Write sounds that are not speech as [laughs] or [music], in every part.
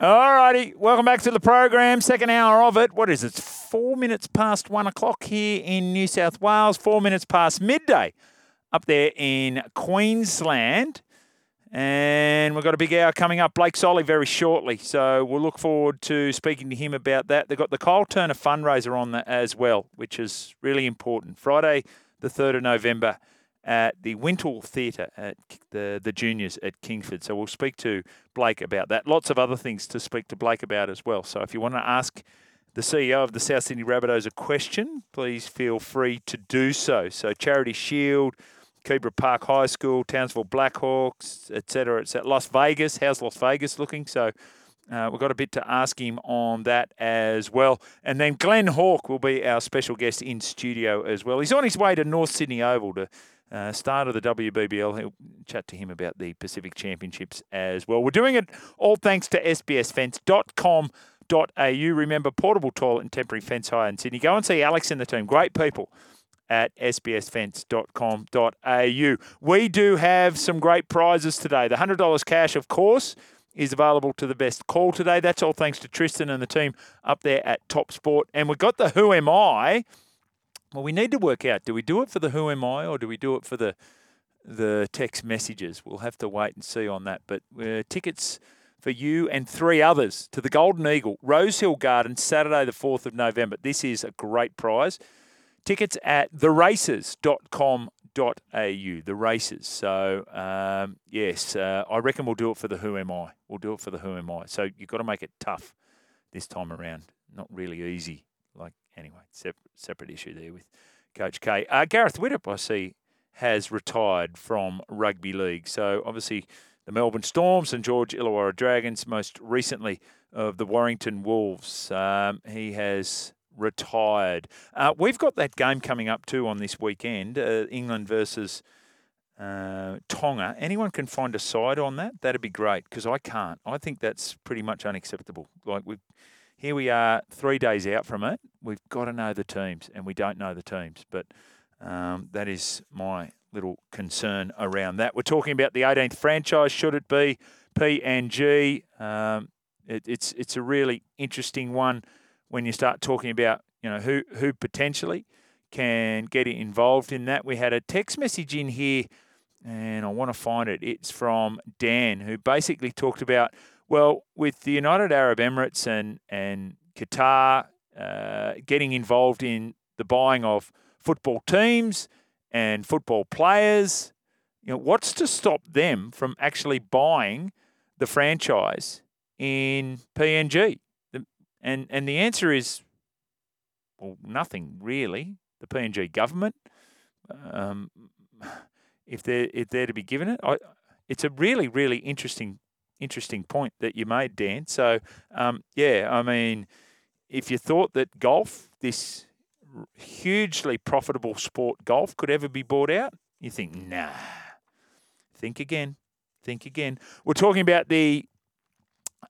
All righty, welcome back to the program. Second hour of it. What is it? It's four minutes past one o'clock here in New South Wales. Four minutes past midday up there in Queensland. And we've got a big hour coming up. Blake Solly very shortly. So we'll look forward to speaking to him about that. They've got the Kyle Turner fundraiser on as well, which is really important. Friday, the 3rd of November at the Wintle Theatre at the, the juniors at Kingsford. So we'll speak to Blake about that. Lots of other things to speak to Blake about as well. So if you want to ask the CEO of the South Sydney Rabbitohs a question, please feel free to do so. So Charity Shield, Keebra Park High School, Townsville Blackhawks, etc. etc. Las Vegas, how's Las Vegas looking? So uh, we've got a bit to ask him on that as well. And then Glenn Hawke will be our special guest in studio as well. He's on his way to North Sydney Oval to uh, start of the WBBL. He'll chat to him about the Pacific Championships as well. We're doing it all thanks to sbsfence.com.au. Remember, portable toilet and temporary fence hire in Sydney. Go and see Alex and the team. Great people at sbsfence.com.au. We do have some great prizes today. The $100 cash, of course, is available to the best call today. That's all thanks to Tristan and the team up there at Top Sport. And we've got the Who Am I? Well, we need to work out do we do it for the Who Am I or do we do it for the the text messages? We'll have to wait and see on that. But uh, tickets for you and three others to the Golden Eagle, Rosehill Garden, Saturday, the 4th of November. This is a great prize. Tickets at theraces.com.au. The races. So, um, yes, uh, I reckon we'll do it for the Who Am I. We'll do it for the Who Am I. So, you've got to make it tough this time around. Not really easy. Like, anyway, separate, separate issue there with Coach K. Uh, Gareth Widdop, I see, has retired from rugby league. So, obviously, the Melbourne Storms and George Illawarra Dragons, most recently of the Warrington Wolves. Um, he has retired. Uh, we've got that game coming up too on this weekend, uh, England versus uh, Tonga. Anyone can find a side on that? That'd be great because I can't. I think that's pretty much unacceptable. Like we, here we are, three days out from it. We've got to know the teams, and we don't know the teams. But um, that is my little concern around that. We're talking about the 18th franchise. Should it be PNG? Um, it, it's it's a really interesting one when you start talking about you know who who potentially can get involved in that. We had a text message in here, and I want to find it. It's from Dan, who basically talked about well, with the United Arab Emirates and and Qatar uh, getting involved in the buying of football teams and football players, you know, what's to stop them from actually buying the franchise in PNG? And and the answer is, well, nothing really. The PNG government, um, if they're if they're to be given it, I, it's a really really interesting interesting point that you made, Dan. So um, yeah, I mean, if you thought that golf, this hugely profitable sport, golf, could ever be bought out, you think nah. Think again. Think again. We're talking about the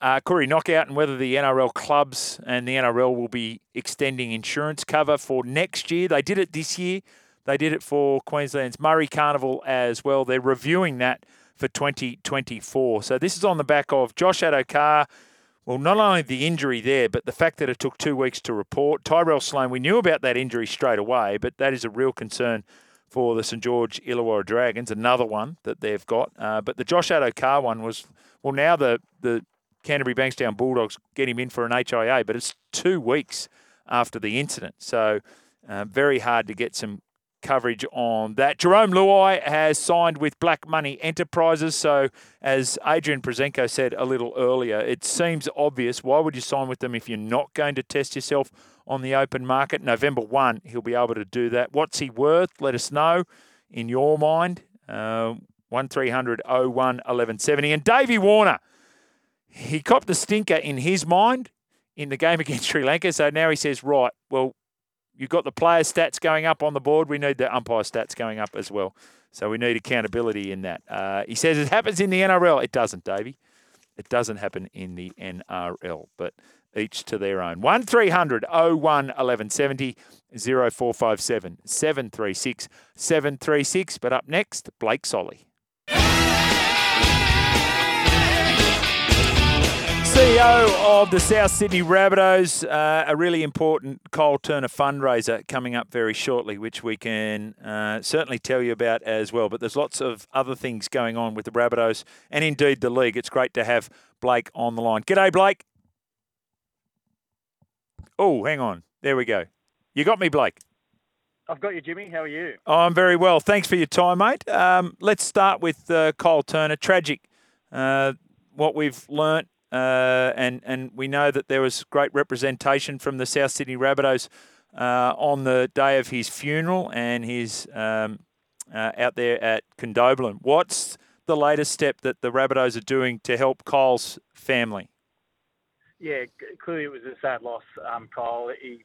uh, knockout and whether the NRL clubs and the NRL will be extending insurance cover for next year. They did it this year. They did it for Queensland's Murri Carnival as well. They're reviewing that for 2024. So this is on the back of Josh Addo-Carr. Well, not only the injury there, but the fact that it took two weeks to report. Tyrell Sloan, we knew about that injury straight away, but that is a real concern for the St George Illawarra Dragons. Another one that they've got, uh, but the Josh Addo-Carr one was well. Now the the Canterbury Bankstown Bulldogs get him in for an HIA, but it's two weeks after the incident. So uh, very hard to get some coverage on that. Jarome Luai has signed with Black Money Enterprises. So, as Adrian Proszenko said a little earlier, it seems obvious. Why would you sign with them if you're not going to test yourself on the open market? November 1, he'll be able to do that. What's he worth? Let us know in your mind. Uh, 1300 01 1170. And Davey Warner he copped the stinker in his mind in the game [laughs] against Sri Lanka. So now he says, right, well, you've got the player stats going up on the board. We need the umpire stats going up as well. So we need accountability in that. Uh, he says it happens in the NRL. It doesn't, Davey. It doesn't happen in the NRL, but each to their own. 1300 01 1170 0457 736 736. But up next, Blake Solly. CEO of the South Sydney Rabbitohs, uh, a really important Kyle Turner fundraiser coming up very shortly, which we can uh, certainly tell you about as well. But there's lots of other things going on with the Rabbitohs and indeed the league. It's great to have Blake on the line. G'day, Blake. Oh, hang on. There we go. You got me, Blake. I've got you, Jimmy. How are you? I'm very well. Thanks for your time, mate. Um, let's start with uh, Kyle Turner. Tragic. Uh, what we've learnt uh, and and we know that there was great representation from the South Sydney Rabbitohs uh, on the day of his funeral and his um, uh, out there at Condobolin. What's the latest step that the Rabbitohs are doing to help Kyle's family? Yeah, clearly it was a sad loss, um, Kyle. He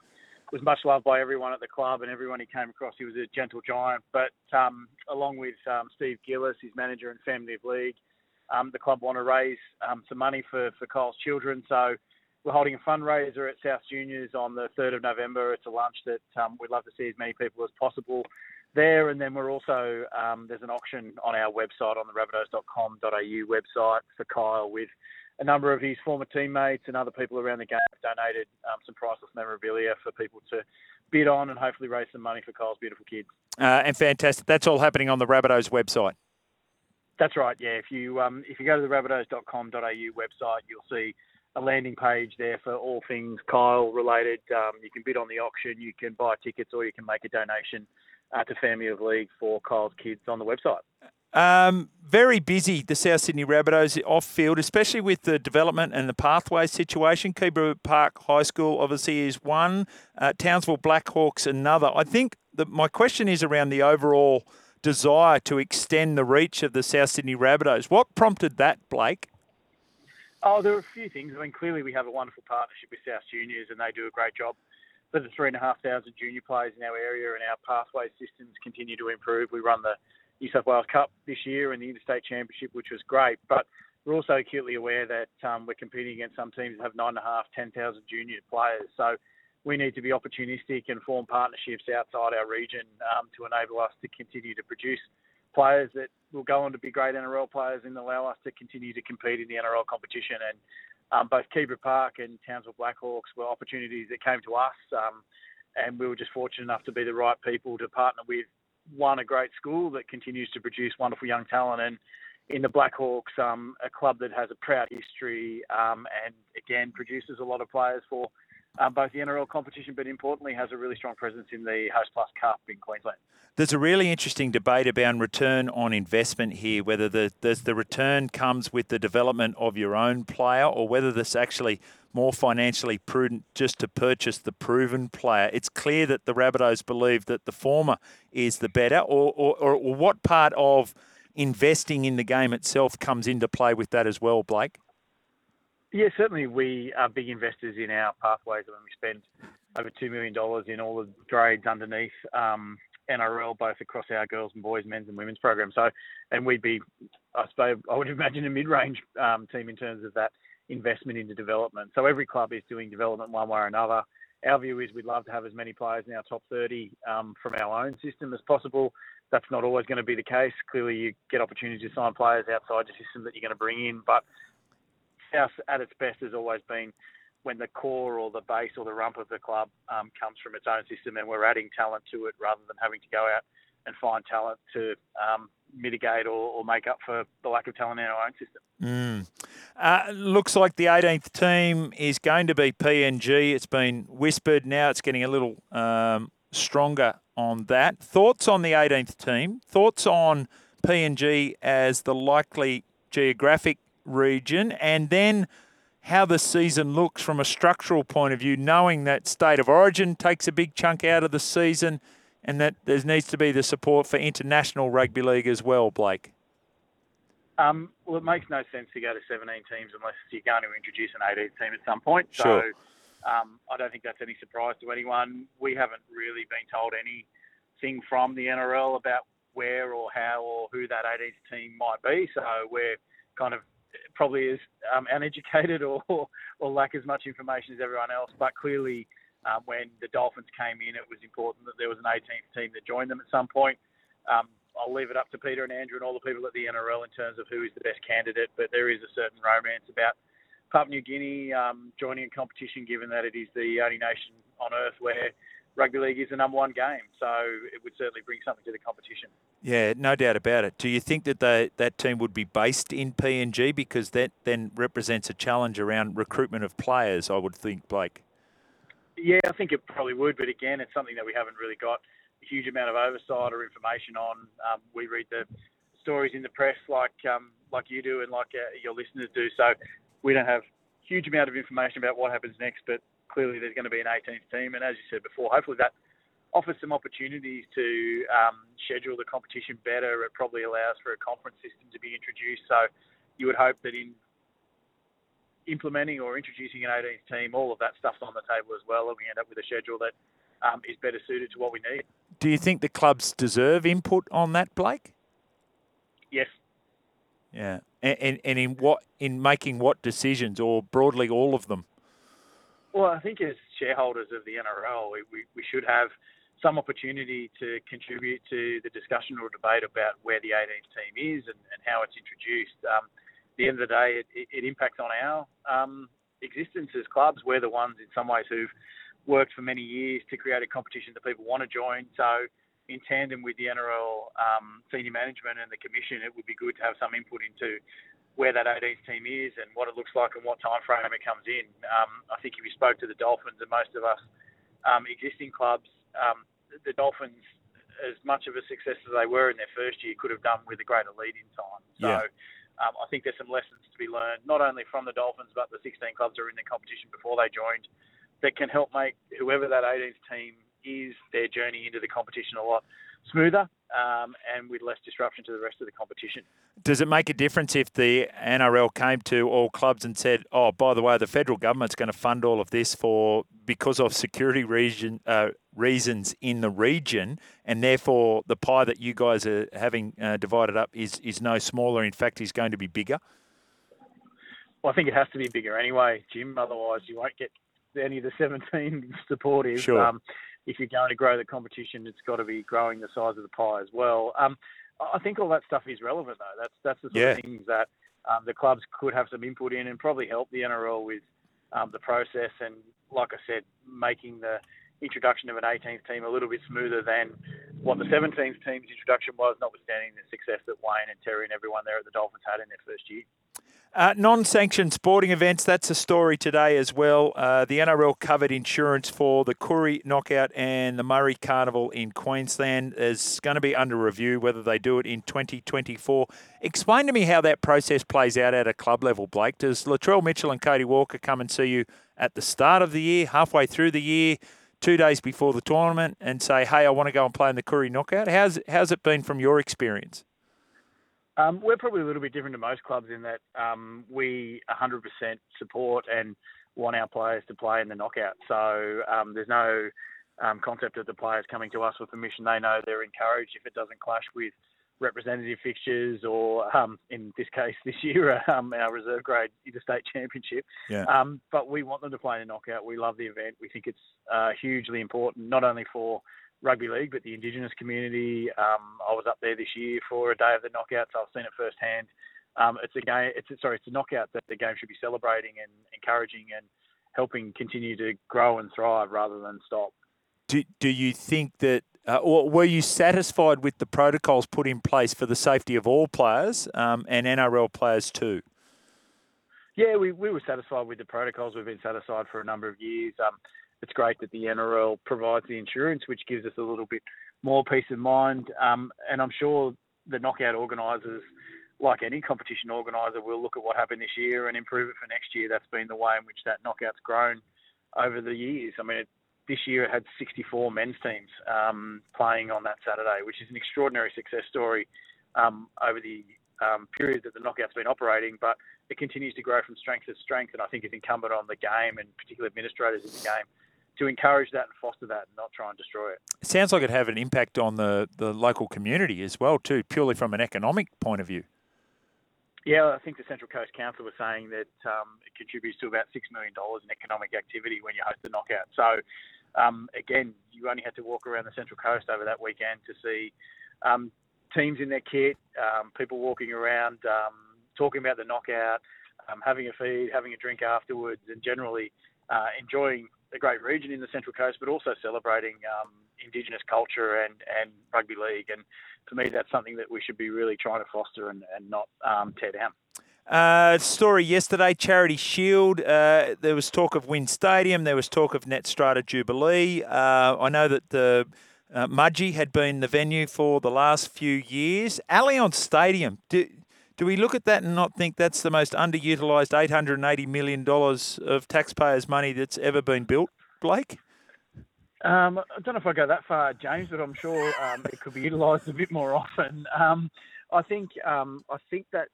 was much loved by everyone at the club and everyone he came across. He was a gentle giant, but um, along with um, Steve Gillis, his manager and family of league, um, the club want to raise um, some money for, for Kyle's children. So we're holding a fundraiser at South Juniors on the 3rd of November. It's a lunch that um, we'd love to see as many people as possible there. And then we're also, um, there's an auction on our website, on the rabbitohs.com.au website for Kyle with a number of his former teammates and other people around the game have donated um, some priceless memorabilia for people to bid on and hopefully raise some money for Kyle's beautiful kids. Uh, and fantastic. That's all happening on the Rabbitohs website. That's right. Yeah. If you um, if you go to the rabbitohs.com.au website, you'll see a landing page there for all things Kyle related. Um, you can bid on the auction, you can buy tickets, or you can make a donation uh, to Family of League for Kyle's kids on the website. Um, very busy, the South Sydney Rabbitohs off field, especially with the development and the pathway situation. Keebra Park High School obviously is one, uh, Townsville Blackhawks another. I think that my question is around the overall desire to extend the reach of the South Sydney Rabbitohs. What prompted that, Blake? Oh, there are a few things. I mean, clearly we have a wonderful partnership with South Juniors, and they do a great job for the three and a half thousand junior players in our area, and our pathway systems continue to improve. We run the New South Wales Cup this year and the Interstate Championship, which was great, but we're also acutely aware that um, we're competing against some teams that have nine and a half, ten thousand junior players. So we need to be opportunistic and form partnerships outside our region um, to enable us to continue to produce players that will go on to be great NRL players and allow us to continue to compete in the NRL competition. And um, both Keebra Park and Townsville Blackhawks were opportunities that came to us, um, and we were just fortunate enough to be the right people to partner with. One, a great school that continues to produce wonderful young talent, and in the Blackhawks, um, a club that has a proud history um, and again produces a lot of players for um, both the NRL competition, but importantly has a really strong presence in the Hostplus Cup in Queensland. There's a really interesting debate about return on investment here, whether the, the return comes with the development of your own player or whether this actually more financially prudent just to purchase the proven player. It's clear that the Rabbitohs believe that the former is the better, or, or, or what part of investing in the game itself comes into play with that as well, Blake? Yeah, certainly we are big investors in our pathways. I mean, we spend over $2 million in all the grades underneath um, NRL, both across our girls and boys, men's and women's program. So, and we'd be, I suppose, I would [laughs] imagine a mid-range um, team in terms of that investment into development. So every club is doing development one way or another. Our view is we'd love to have as many players in our top 30 um, from our own system as possible. That's not always going to be the case. Clearly, you get opportunities to sign players outside your system that you're going to bring in, but South at its best has always been when the core or the base or the rump of the club um, comes from its own system and we're adding talent to it rather than having to go out and find talent to um, mitigate or, or, make up for the lack of talent in our own system. Mm. Uh, looks like the 18th team is going to be PNG. It's been whispered. Now it's getting a little um, stronger on that. Thoughts on the 18th team? Thoughts on PNG as the likely geographic region, and then how the season looks from a structural point of view, knowing that state of origin takes a big chunk out of the season and that there needs to be the support for international rugby league as well, Blake? Um, well, it makes no sense to go to 17 teams unless you're going to introduce an 18th team at some point. Sure. So um, I don't think that's any surprise to anyone. We haven't really been told anything from the NRL about where or how or who that 18th team might be. So we're kind of probably as um, uneducated [laughs] or, or lack as much information as everyone else. But clearly, um, when the Dolphins came in, it was important that there was an 18th team that joined them at some point. Um, I'll leave it up to Peter and Andrew and all the people at the NRL in terms of who is the best candidate, but there is a certain romance about Papua New Guinea um, joining a competition, given that it is the only nation on earth where rugby league is the number one game. So it would certainly bring something to the competition. Yeah, no doubt about it. Do you think that they, that team would be based in PNG because that then represents a challenge around recruitment of players? I would think, Blake. Yeah, I think it probably would, but again, it's something that we haven't really got a huge amount of oversight or information on. Um, we read the stories in the press like um, like you do and like uh, your listeners do, so we don't have huge amount of information about what happens next. But clearly there's going to be an 18th team, and as you said before, hopefully that offers some opportunities to um, schedule the competition better. It probably allows for a conference system to be introduced. So you would hope that in implementing or introducing an 18th team, all of that stuff's on the table as well, and we end up with a schedule that um, is better suited to what we need. Do you think the clubs deserve input on that, Blake? Yes. Yeah, and, and, and in what in making what decisions, or broadly all of them? Well, I think as shareholders of the NRL, we, we, should have some opportunity to contribute to the discussion or debate about where the 18th team is and, and how it's introduced. Um, at the end of the day, it, it, it impacts on our um, existence as clubs. We're the ones, in some ways, who've worked for many years to create a competition that people want to join. So, in tandem with the NRL um, senior management and the commission, it would be good to have some input into where that 18th team is and what it looks like and what time frame it comes in. Um, I think if you spoke to the Dolphins and most of us um, existing clubs, um, the Dolphins, as much of a success as they were in their first year, could have done with a greater lead in time. So yeah. Um, I think there's some lessons to be learned, not only from the Dolphins, but the 16 clubs that are in the competition before they joined, that can help make whoever that 18th team is their journey into the competition a lot smoother um, and with less disruption to the rest of the competition. Does it make a difference if the NRL came to all clubs and said, "Oh, by the way, the federal government's going to fund all of this for because of security region uh, reasons in the region, and therefore the pie that you guys are having uh, divided up is is no smaller. In fact, is going to be bigger." Well, I think it has to be bigger anyway, Jim. Otherwise, you won't get any of the 17 [laughs] supportive. Sure. Um, if you're going to grow the competition, it's got to be growing the size of the pie as well. Um, I think all that stuff is relevant though. That's that's the sort yeah. of things that um, the clubs could have some input in and probably help the NRL with um, the process and, like I said, making the introduction of an 18th team a little bit smoother than what the 17th team's introduction was, notwithstanding the success that Wayne and Terry and everyone there at the Dolphins had in their first year. Uh, non sanctioned sporting events, that's a story today as well. Uh, the NRL covered insurance for the Koori Knockout and the Murri Carnival in Queensland is going to be under review whether they do it in 2024. Explain to me how that process plays out at a club level, Blake. Does Latrell Mitchell and Cody Walker come and see you at the start of the year, halfway through the year, two days before the tournament, and say, hey, I want to go and play in the Koori Knockout? How's, how's it been from your experience? Um, we're probably a little bit different to most clubs in that um, we 100% support and want our players to play in the knockout. So um, there's no um, concept of the players coming to us for permission. They know they're encouraged if it doesn't clash with representative fixtures or, um, in this case, [laughs] this year, um, our reserve grade interstate championship. Yeah. but we want them to play in the knockout. We love the event. We think it's uh, hugely important, not only for rugby league, but the Indigenous community. Um, I was up there this year for a day of the knockouts. I've seen it firsthand. Um, it's a game. It's a, sorry, it's a knockout that the game should be celebrating and encouraging and helping continue to grow and thrive rather than stop. Do Do you think that, uh, or were you satisfied with the protocols put in place for the safety of all players um, and NRL players too? Yeah, we, we were satisfied with the protocols. We've been satisfied for a number of years. Um, it's great that the NRL provides the insurance, which gives us a little bit more peace of mind. Um, and I'm sure the knockout organisers, like any competition organiser, will look at what happened this year and improve it for next year. That's been the way in which that knockout's grown over the years. I mean, it, this year it had 64 men's teams um, playing on that Saturday, which is an extraordinary success story um, over the um, period that the knockout's been operating. But it continues to grow from strength to strength, and I think it's incumbent on the game and particular administrators in the game to encourage that and foster that and not try and destroy it. It sounds like it'd have an impact on the, the local community as well too, purely from an economic point of view. Yeah, I think the Central Coast Council was saying that um, it contributes to about six million dollars in economic activity when you host the knockout. So, um, again, you only had to walk around the Central Coast over that weekend to see um, teams in their kit, um, people walking around, um, talking about the knockout, um, having a feed, having a drink afterwards, and generally uh, enjoying a great region in the Central Coast, but also celebrating um, Indigenous culture and, and rugby league. And for me, that's something that we should be really trying to foster and, and not um, tear down. Uh, story yesterday, Charity Shield. Uh, there was talk of WIN Stadium. There was talk of Netstrata Jubilee. Uh, I know that the uh, Mudgee had been the venue for the last few years. Allianz Stadium. Do, do we look at that and not think that's the most underutilised $880 million of taxpayers' money that's ever been built, Blake? Um, I don't know if I go that far, James, but I'm sure um, it could be utilised a bit more often. Um, I think um, I think that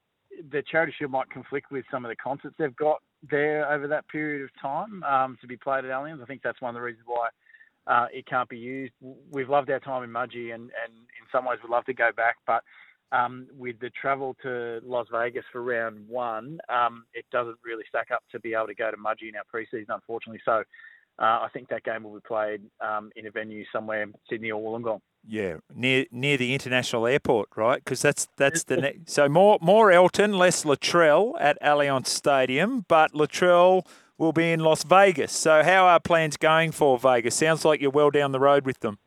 the charity shield might conflict with some of the concerts they've got there over that period of time um, to be played at Allianz. I think that's one of the reasons why uh, it can't be used. We've loved our time in Mudgee, and, and in some ways we'd love to go back, but um, with the travel to Las Vegas for round one, um, it doesn't really stack up to be able to go to Mudgee in our preseason, unfortunately. So uh, I think that game will be played um, in a venue somewhere Sydney or Wollongong. Yeah, near near the international airport, right? Because that's that's the ne- so more more Elton, less Latrell at Allianz Stadium, but Latrell will be in Las Vegas. So how are plans going for Vegas? Sounds like you're well down the road with them.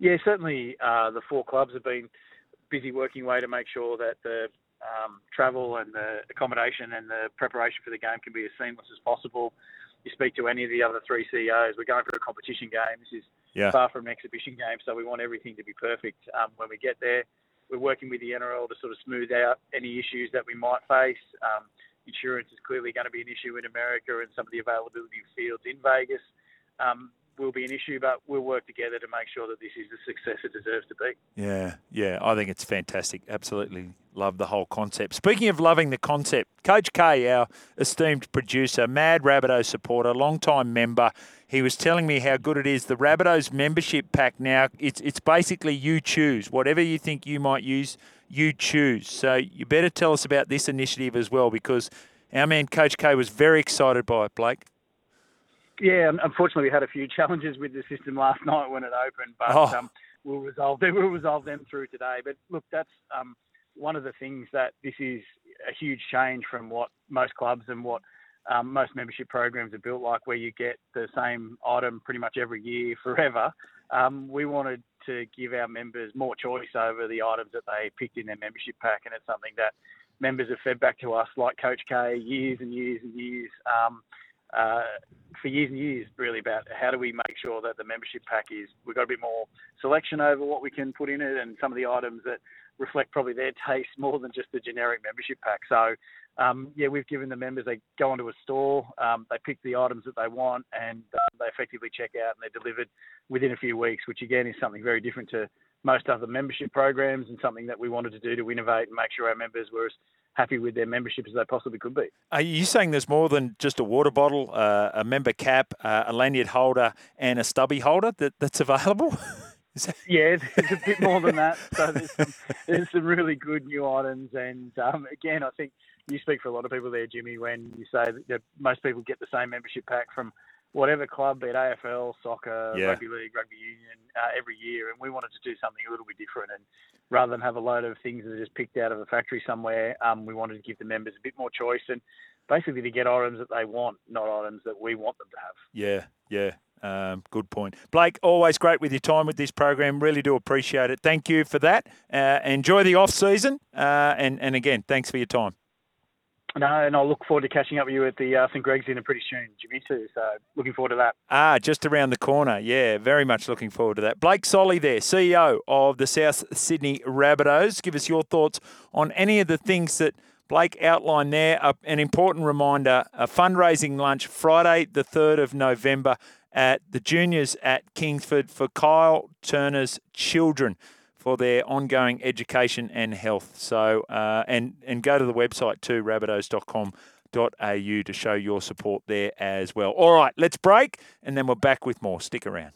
Yeah, certainly uh, the four clubs have been busy working away to make sure that the um, travel and the accommodation and the preparation for the game can be as seamless as possible. You speak to any of the other three CEOs, we're going for a competition game. This is yeah. far from an exhibition game, so we want everything to be perfect um, when we get there. We're working with the NRL to sort of smooth out any issues that we might face. Um, insurance is clearly going to be an issue in America, and some of the availability of fields in Vegas. Um, will be an issue, but we'll work together to make sure that this is the success it deserves to be. Yeah, yeah, I think it's fantastic. Absolutely love the whole concept. Speaking of loving the concept, Coach K, our esteemed producer, mad Rabbitohs supporter, long-time member, he was telling me how good it is. The Rabbitohs membership pack now, it's it's basically you choose whatever you think you might use, you choose. So you better tell us about this initiative as well because our man Coach K was very excited by it, Blake. Yeah, unfortunately, we had a few [laughs] challenges with the system last night when it opened, but oh. um, we'll resolve them. [laughs] We'll resolve them through today. But look, that's um, one of the things that this is a huge change from what most clubs and what um, most membership programs are built like, where you get the same item pretty much every year [laughs] forever. Um, we wanted to give our members more choice over the items that they picked in their membership pack, and it's something that members have fed back to us, like Coach K, years and years and years. Um, uh, for years and years, really, about how do we make sure that the membership pack is we've got a bit more selection over what we can put in it, and some of the items that reflect probably their taste more than just the generic membership pack. So, um, yeah, we've given the members they go onto a store, um, they pick the items that they want, and uh, they effectively check out and they're delivered within a few weeks, which again is something very different to most other membership programs and something that we wanted to do to innovate and make sure our members were as happy with their membership as they possibly could be. Are you saying there's more than just a water bottle, uh, a member cap, uh, a lanyard holder, and a stubby holder that, that's available? [laughs] yeah, there's a bit more than that. So there's some, there's some really good new items, and um, again, I think you speak for a lot of people there, Jimmy, when you say that most people get the same membership pack from whatever club, be it AFL, soccer, yeah. rugby league, rugby union, uh, every year, and we wanted to do something a little bit different. And rather than have a load of things that are just picked out of a factory somewhere, um, we wanted to give the members a bit more choice and basically to get items that they want, not items that we want them to have. Yeah, yeah. Um, good point. Blake, always great with your time with this program. Really do appreciate it. Thank you for that. Uh, enjoy the off season. Uh, and, and again, thanks for your time. No, and I'll look forward to catching up with you at the uh, St Greg's dinner pretty soon, Jimmy, too. So looking forward to that. Ah, just around the corner. Yeah, very much looking forward to that. Blake Solly there, CEO of the South Sydney Rabbitohs. Give us your thoughts on any of the things that Blake outlined there. Uh, an important reminder, a fundraising lunch Friday the 3rd of November at the juniors at Kingsford for Kyle Turner's children for their ongoing education and health. So, uh, and and go to the website too, rabbitohs.com.au to show your support there as well. All right, let's break, and then we're back with more. Stick around.